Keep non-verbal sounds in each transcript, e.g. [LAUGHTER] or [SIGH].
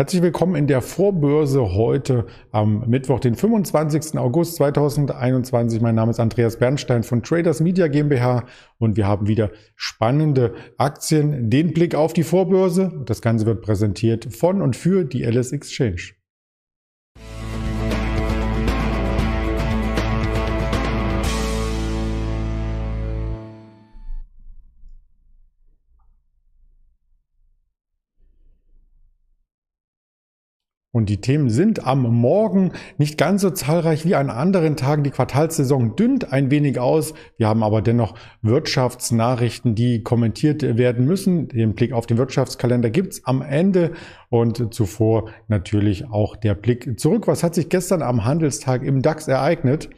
Herzlich willkommen in der Vorbörse heute am Mittwoch, den 25. August 2021. Mein Name ist Andreas Bernstein von Traders Media GmbH und wir haben wieder spannende Aktien. Den Blick auf die Vorbörse. Das Ganze wird präsentiert von und für die LS Exchange. Und die Themen sind am Morgen nicht ganz so zahlreich wie an anderen Tagen. Die Quartalssaison dünnt ein wenig aus. Wir haben aber dennoch Wirtschaftsnachrichten, die kommentiert werden müssen. Den Blick auf den Wirtschaftskalender gibt's am Ende und zuvor natürlich auch der Blick zurück. Was hat sich gestern am Handelstag im DAX ereignet?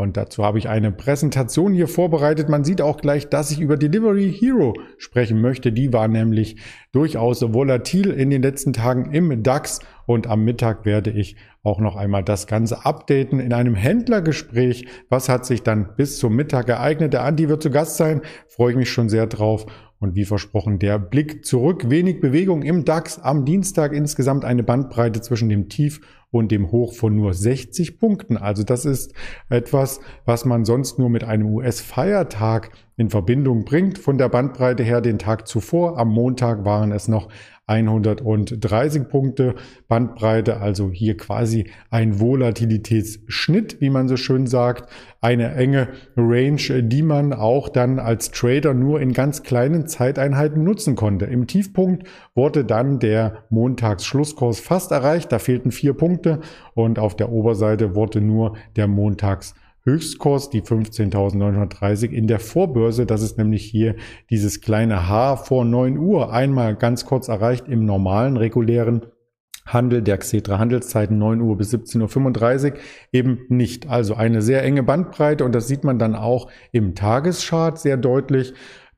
Und dazu habe ich eine Präsentation hier vorbereitet. Man sieht auch gleich, dass ich über Delivery Hero sprechen möchte. Die war nämlich durchaus volatil in den letzten Tagen im DAX. Und am Mittag werde ich auch noch einmal das Ganze updaten in einem Händlergespräch. Was hat sich dann bis zum Mittag ereignet? Der Andi wird zu Gast sein. Freue ich mich schon sehr drauf. Und wie versprochen, der Blick zurück. Wenig Bewegung im DAX. Am Dienstag insgesamt eine Bandbreite zwischen dem Tief und dem Hoch von nur 60 Punkten. Also das ist etwas, was man sonst nur mit einem US-Feiertag in Verbindung bringt. Von der Bandbreite her den Tag zuvor. Am Montag waren es noch 130 Punkte Bandbreite, also hier quasi ein Volatilitätsschnitt, wie man so schön sagt, eine enge Range, die man auch dann als Trader nur in ganz kleinen Zeiteinheiten nutzen konnte. Im Tiefpunkt wurde dann der Montagsschlusskurs fast erreicht, da fehlten vier Punkte und auf der Oberseite wurde nur der Montags Höchstkurs, die 15.930 in der Vorbörse. Das ist nämlich hier dieses kleine H vor 9 Uhr einmal ganz kurz erreicht im normalen, regulären Handel der Xetra Handelszeiten 9 Uhr bis 17.35 Uhr eben nicht. Also eine sehr enge Bandbreite und das sieht man dann auch im Tageschart sehr deutlich.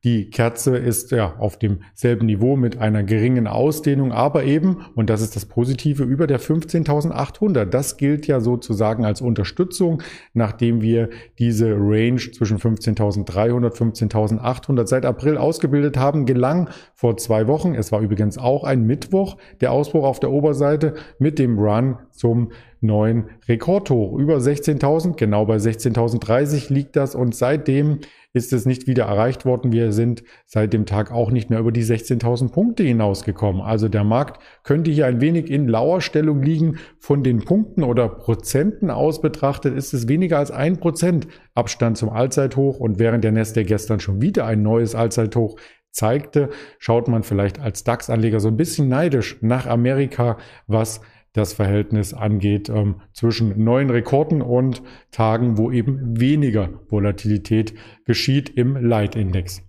Die Kerze ist ja auf demselben Niveau mit einer geringen Ausdehnung, aber eben, und das ist das Positive, über der 15.800. Das gilt ja sozusagen als Unterstützung, nachdem wir diese Range zwischen 15.300, 15.800 seit April ausgebildet haben, gelang vor zwei Wochen, es war übrigens auch ein Mittwoch, der Ausbruch auf der Oberseite mit dem Run zum neuen Rekordhoch. Über 16.000, genau bei 16.030 liegt das und seitdem ist es nicht wieder erreicht worden. Wir sind seit dem Tag auch nicht mehr über die 16.000 Punkte hinausgekommen. Also der Markt könnte hier ein wenig in Lauerstellung liegen. Von den Punkten oder Prozenten aus betrachtet ist es weniger als ein Prozent Abstand zum Allzeithoch und während der Neste gestern schon wieder ein neues Allzeithoch zeigte, schaut man vielleicht als DAX-Anleger so ein bisschen neidisch nach Amerika, was das Verhältnis angeht ähm, zwischen neuen Rekorden und Tagen, wo eben weniger Volatilität geschieht im Leitindex.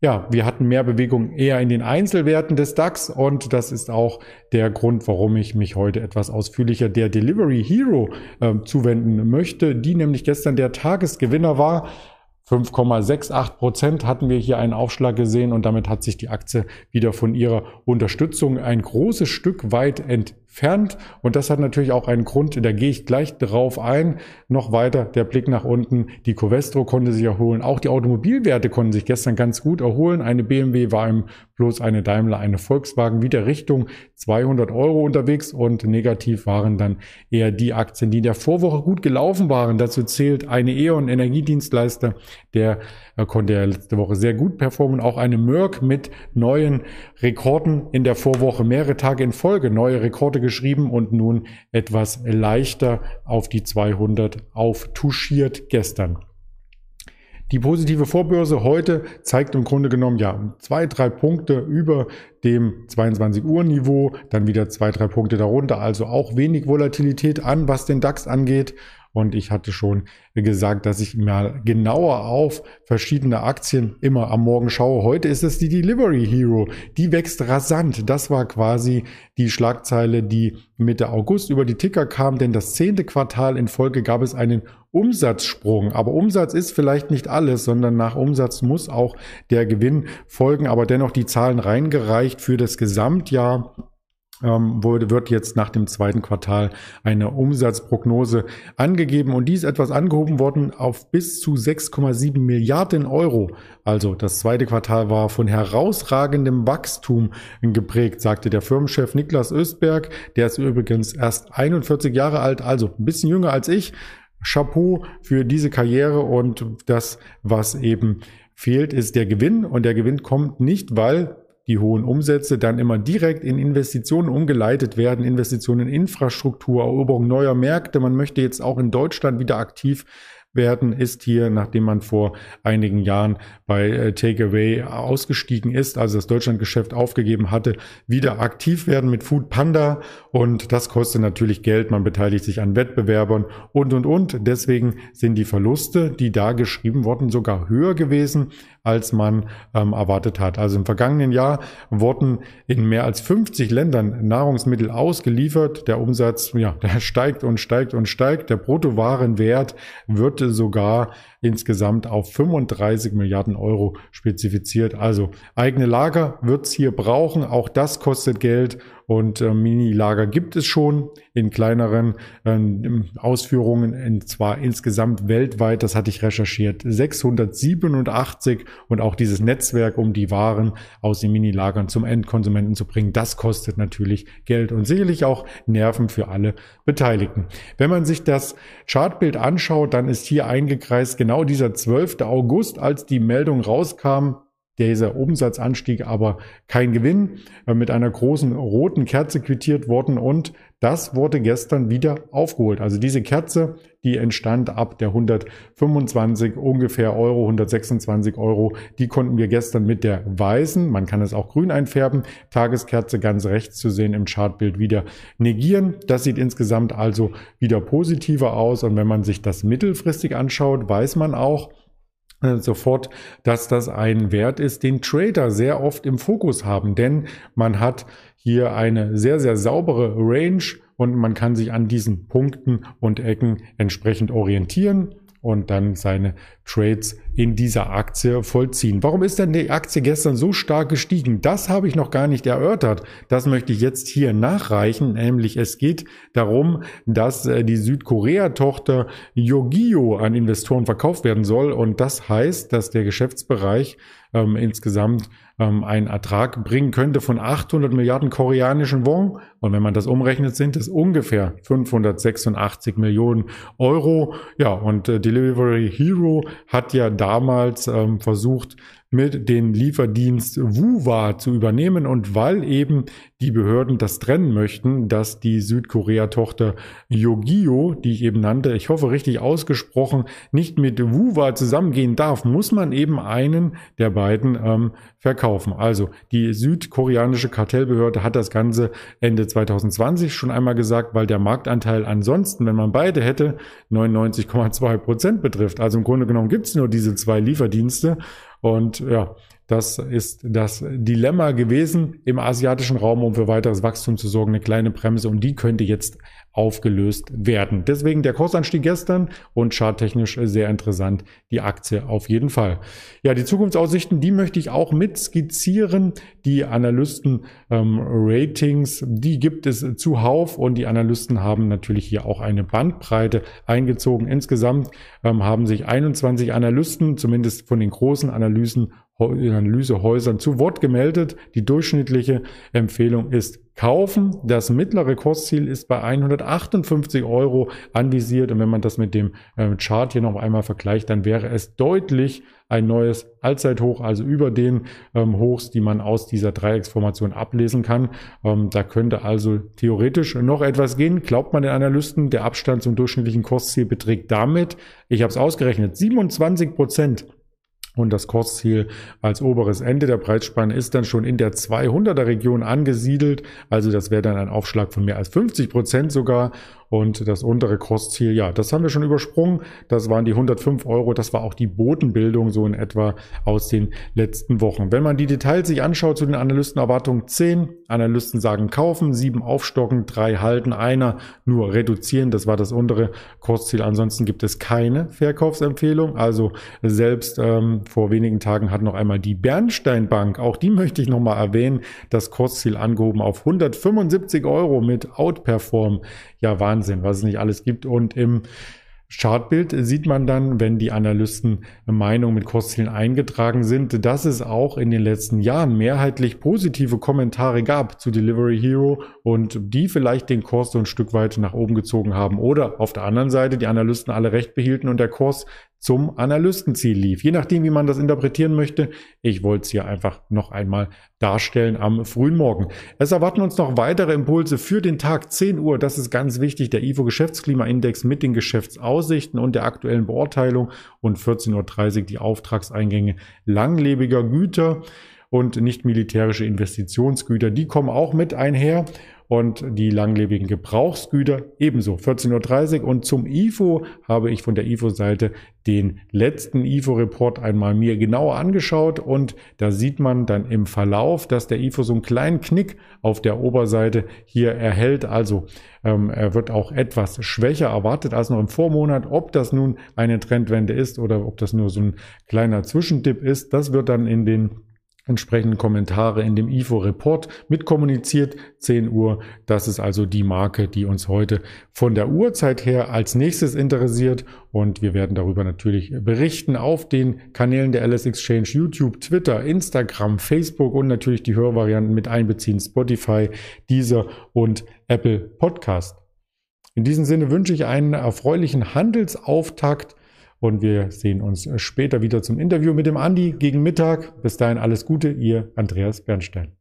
Ja, wir hatten mehr Bewegung eher in den Einzelwerten des DAX und das ist auch der Grund, warum ich mich heute etwas ausführlicher der Delivery Hero äh, zuwenden möchte, die nämlich gestern der Tagesgewinner war. 5,68 Prozent hatten wir hier einen Aufschlag gesehen und damit hat sich die Aktie wieder von ihrer Unterstützung ein großes Stück weit entfernt. Und das hat natürlich auch einen Grund, da gehe ich gleich drauf ein. Noch weiter der Blick nach unten. Die Covestro konnte sich erholen. Auch die Automobilwerte konnten sich gestern ganz gut erholen. Eine BMW war im Plus, eine Daimler, eine Volkswagen wieder Richtung 200 Euro unterwegs und negativ waren dann eher die Aktien, die in der Vorwoche gut gelaufen waren. Dazu zählt eine E.ON Energiedienstleister, der äh, konnte ja letzte Woche sehr gut performen. Auch eine Merck mit neuen Rekorden in der Vorwoche mehrere Tage in Folge neue Rekorde geschrieben und nun etwas leichter auf die 200 auftuschiert gestern. Die positive Vorbörse heute zeigt im Grunde genommen ja zwei, drei Punkte über dem 22 Uhr Niveau, dann wieder zwei, drei Punkte darunter, also auch wenig Volatilität an, was den DAX angeht. Und ich hatte schon gesagt, dass ich mal genauer auf verschiedene Aktien immer am Morgen schaue. Heute ist es die Delivery Hero. Die wächst rasant. Das war quasi die Schlagzeile, die Mitte August über die Ticker kam, denn das zehnte Quartal in Folge gab es einen Umsatzsprung. Aber Umsatz ist vielleicht nicht alles, sondern nach Umsatz muss auch der Gewinn folgen. Aber dennoch die Zahlen reingereicht für das Gesamtjahr ähm, wurde, wird jetzt nach dem zweiten Quartal eine Umsatzprognose angegeben und die ist etwas angehoben worden auf bis zu 6,7 Milliarden Euro. Also das zweite Quartal war von herausragendem Wachstum geprägt, sagte der Firmenchef Niklas Östberg. Der ist übrigens erst 41 Jahre alt, also ein bisschen jünger als ich. Chapeau für diese Karriere und das, was eben fehlt, ist der Gewinn und der Gewinn kommt nicht, weil die hohen Umsätze dann immer direkt in Investitionen umgeleitet werden, Investitionen in Infrastruktur, Eroberung neuer Märkte. Man möchte jetzt auch in Deutschland wieder aktiv werden, ist hier, nachdem man vor einigen Jahren bei äh, Takeaway ausgestiegen ist, also das Deutschlandgeschäft aufgegeben hatte, wieder aktiv werden mit Food Panda und das kostet natürlich Geld, man beteiligt sich an Wettbewerbern und und und. Deswegen sind die Verluste, die da geschrieben wurden, sogar höher gewesen als man ähm, erwartet hat. Also im vergangenen Jahr wurden in mehr als 50 Ländern Nahrungsmittel ausgeliefert. Der Umsatz, ja, der steigt und steigt und steigt. Der Bruttowarenwert wird sogar insgesamt auf 35 Milliarden Euro spezifiziert. Also eigene Lager wird's hier brauchen. Auch das kostet Geld und äh, Mini-Lager gibt es schon in kleineren äh, Ausführungen, und zwar insgesamt weltweit, das hatte ich recherchiert, 687 und auch dieses Netzwerk, um die Waren aus den Mini-Lagern zum Endkonsumenten zu bringen, das kostet natürlich Geld und sicherlich auch Nerven für alle Beteiligten. Wenn man sich das Chartbild anschaut, dann ist hier eingekreist genau dieser 12. August, als die Meldung rauskam, dieser Umsatzanstieg aber kein Gewinn äh, mit einer großen roten Kerze quittiert worden und das wurde gestern wieder aufgeholt. Also diese Kerze, die entstand ab der 125 ungefähr Euro, 126 Euro, die konnten wir gestern mit der weißen, man kann es auch grün einfärben, Tageskerze ganz rechts zu sehen im Chartbild wieder negieren. Das sieht insgesamt also wieder positiver aus und wenn man sich das mittelfristig anschaut, weiß man auch, [LAUGHS] sofort, dass das ein Wert ist, den Trader sehr oft im Fokus haben, denn man hat hier eine sehr, sehr saubere Range und man kann sich an diesen Punkten und Ecken entsprechend orientieren und dann seine Trades in dieser Aktie vollziehen. Warum ist denn die Aktie gestern so stark gestiegen? Das habe ich noch gar nicht erörtert. Das möchte ich jetzt hier nachreichen, nämlich es geht darum, dass äh, die Südkorea-Tochter Yogio an Investoren verkauft werden soll und das heißt, dass der Geschäftsbereich ähm, insgesamt ähm, einen Ertrag bringen könnte von 800 Milliarden koreanischen Won. Und wenn man das umrechnet, sind es ungefähr 586 Millionen Euro. Ja, und äh, Delivery Hero hat ja damals ähm, versucht, mit den Lieferdienst Wuwa zu übernehmen und weil eben die Behörden das trennen möchten, dass die Südkorea-Tochter Yogio, die ich eben nannte, ich hoffe richtig ausgesprochen, nicht mit Wuwa zusammengehen darf, muss man eben einen der beiden ähm, verkaufen. Also die südkoreanische Kartellbehörde hat das Ganze Ende 2020 schon einmal gesagt, weil der Marktanteil ansonsten, wenn man beide hätte, 99,2 Prozent betrifft. Also im Grunde genommen gibt es nur diese zwei Lieferdienste und ja, das ist das Dilemma gewesen im asiatischen Raum, um für weiteres Wachstum zu sorgen, eine kleine Bremse und die könnte jetzt aufgelöst werden. Deswegen der Kursanstieg gestern und charttechnisch sehr interessant die Aktie auf jeden Fall. Ja, die Zukunftsaussichten, die möchte ich auch mit skizzieren. Die Analysten-Ratings, ähm, die gibt es zuhauf und die Analysten haben natürlich hier auch eine Bandbreite eingezogen. Insgesamt ähm, haben sich 21 Analysten, zumindest von den großen Analysen, Analysehäusern zu Wort gemeldet. Die durchschnittliche Empfehlung ist kaufen. Das mittlere Kursziel ist bei 158 Euro anvisiert. Und wenn man das mit dem ähm, Chart hier noch einmal vergleicht, dann wäre es deutlich ein neues Allzeithoch, also über den ähm, Hochs, die man aus dieser Dreiecksformation ablesen kann. Ähm, da könnte also theoretisch noch etwas gehen. Glaubt man den Analysten, der Abstand zum durchschnittlichen Kursziel beträgt damit, ich habe es ausgerechnet, 27 Prozent und das Kursziel als oberes Ende der Preisspanne ist dann schon in der 200er Region angesiedelt. Also das wäre dann ein Aufschlag von mehr als 50 Prozent sogar. Und das untere Kursziel, ja, das haben wir schon übersprungen. Das waren die 105 Euro. Das war auch die Bodenbildung so in etwa aus den letzten Wochen. Wenn man die Details sich anschaut zu den Analystenerwartungen, 10 Analysten sagen kaufen, 7 aufstocken, 3 halten, einer nur reduzieren. Das war das untere Kursziel. Ansonsten gibt es keine Verkaufsempfehlung. Also selbst ähm, vor wenigen Tagen hat noch einmal die Bernstein Bank, auch die möchte ich nochmal erwähnen, das Kursziel angehoben auf 175 Euro mit Outperform. Ja, Wahnsinn, was es nicht alles gibt. Und im Chartbild sieht man dann, wenn die Analysten Meinung mit Kurszielen eingetragen sind, dass es auch in den letzten Jahren mehrheitlich positive Kommentare gab zu Delivery Hero und die vielleicht den Kurs so ein Stück weit nach oben gezogen haben oder auf der anderen Seite die Analysten alle recht behielten und der Kurs zum Analystenziel lief. Je nachdem, wie man das interpretieren möchte. Ich wollte es hier einfach noch einmal darstellen am frühen Morgen. Es erwarten uns noch weitere Impulse für den Tag 10 Uhr. Das ist ganz wichtig. Der IFO Geschäftsklimaindex mit den Geschäftsaussichten und der aktuellen Beurteilung und 14.30 Uhr die Auftragseingänge langlebiger Güter und nicht militärische Investitionsgüter. Die kommen auch mit einher und die langlebigen Gebrauchsgüter ebenso 14.30 Uhr. Und zum IFO habe ich von der IFO-Seite den letzten IFO-Report einmal mir genauer angeschaut und da sieht man dann im Verlauf, dass der IFO so einen kleinen Knick auf der Oberseite hier erhält. Also ähm, er wird auch etwas schwächer erwartet als noch im Vormonat. Ob das nun eine Trendwende ist oder ob das nur so ein kleiner Zwischendip ist, das wird dann in den entsprechenden Kommentare in dem IFO-Report mitkommuniziert. 10 Uhr, das ist also die Marke, die uns heute von der Uhrzeit her als nächstes interessiert. Und wir werden darüber natürlich berichten auf den Kanälen der LS Exchange, YouTube, Twitter, Instagram, Facebook und natürlich die Hörvarianten mit einbeziehen, Spotify, Deezer und Apple Podcast. In diesem Sinne wünsche ich einen erfreulichen Handelsauftakt und wir sehen uns später wieder zum Interview mit dem Andi gegen Mittag. Bis dahin alles Gute, ihr Andreas Bernstein.